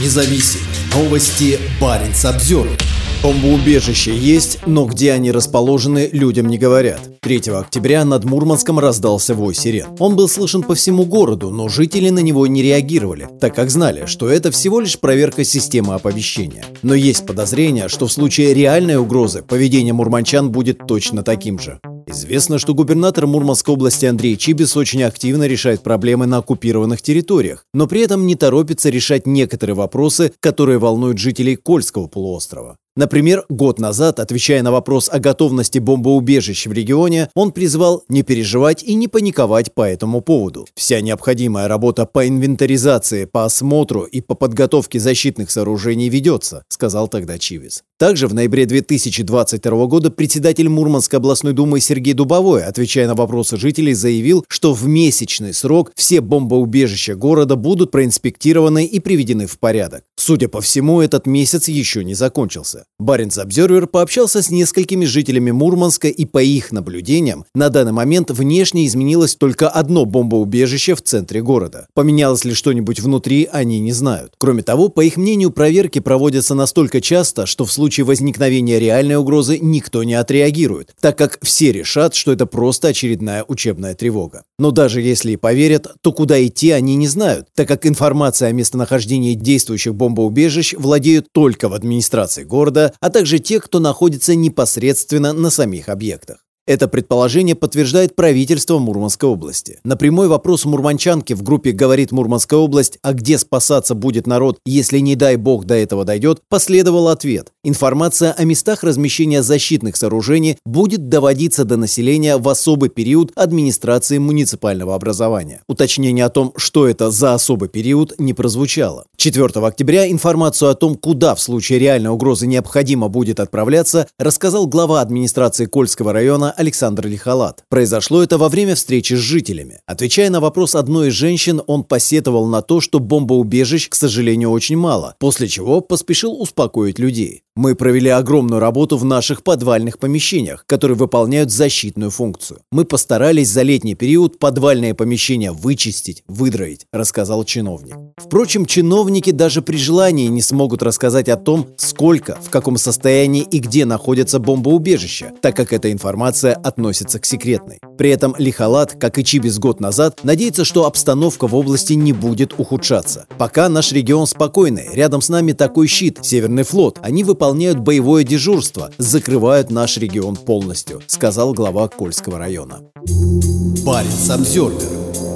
независим. Новости Баренц обзор. Бомбоубежища есть, но где они расположены, людям не говорят. 3 октября над Мурманском раздался вой сирен. Он был слышен по всему городу, но жители на него не реагировали, так как знали, что это всего лишь проверка системы оповещения. Но есть подозрение, что в случае реальной угрозы поведение мурманчан будет точно таким же. Известно, что губернатор Мурманской области Андрей Чибис очень активно решает проблемы на оккупированных территориях, но при этом не торопится решать некоторые вопросы, которые волнуют жителей Кольского полуострова. Например, год назад, отвечая на вопрос о готовности бомбоубежищ в регионе, он призвал не переживать и не паниковать по этому поводу. Вся необходимая работа по инвентаризации, по осмотру и по подготовке защитных сооружений ведется, сказал тогда Чивис. Также в ноябре 2022 года председатель Мурманской областной думы Сергей Дубовой, отвечая на вопросы жителей, заявил, что в месячный срок все бомбоубежища города будут проинспектированы и приведены в порядок. Судя по всему, этот месяц еще не закончился. Баренц Обзервер пообщался с несколькими жителями Мурманска и по их наблюдениям, на данный момент внешне изменилось только одно бомбоубежище в центре города. Поменялось ли что-нибудь внутри, они не знают. Кроме того, по их мнению, проверки проводятся настолько часто, что в случае возникновения реальной угрозы никто не отреагирует, так как все решат, что это просто очередная учебная тревога. Но даже если и поверят, то куда идти они не знают, так как информация о местонахождении действующих бомбоубежищ владеют только в администрации города, а также те, кто находится непосредственно на самих объектах. Это предположение подтверждает правительство Мурманской области. На прямой вопрос мурманчанки в группе «Говорит Мурманская область», а где спасаться будет народ, если не дай бог до этого дойдет, последовал ответ. Информация о местах размещения защитных сооружений будет доводиться до населения в особый период администрации муниципального образования. Уточнение о том, что это за особый период, не прозвучало. 4 октября информацию о том, куда в случае реальной угрозы необходимо будет отправляться, рассказал глава администрации Кольского района Александр Лихалат. Произошло это во время встречи с жителями. Отвечая на вопрос одной из женщин, он посетовал на то, что бомбоубежищ, к сожалению, очень мало, после чего поспешил успокоить людей. Мы провели огромную работу в наших подвальных помещениях, которые выполняют защитную функцию. Мы постарались за летний период подвальные помещения вычистить, выдроить, рассказал чиновник. Впрочем, чиновники даже при желании не смогут рассказать о том, сколько, в каком состоянии и где находятся бомбоубежища, так как эта информация относится к секретной. При этом Лихалат, как и Чибис год назад, надеется, что обстановка в области не будет ухудшаться. Пока наш регион спокойный, рядом с нами такой щит, Северный флот, они выполняют боевое дежурство, закрывают наш регион полностью, сказал глава Кольского района. Парень Самсервер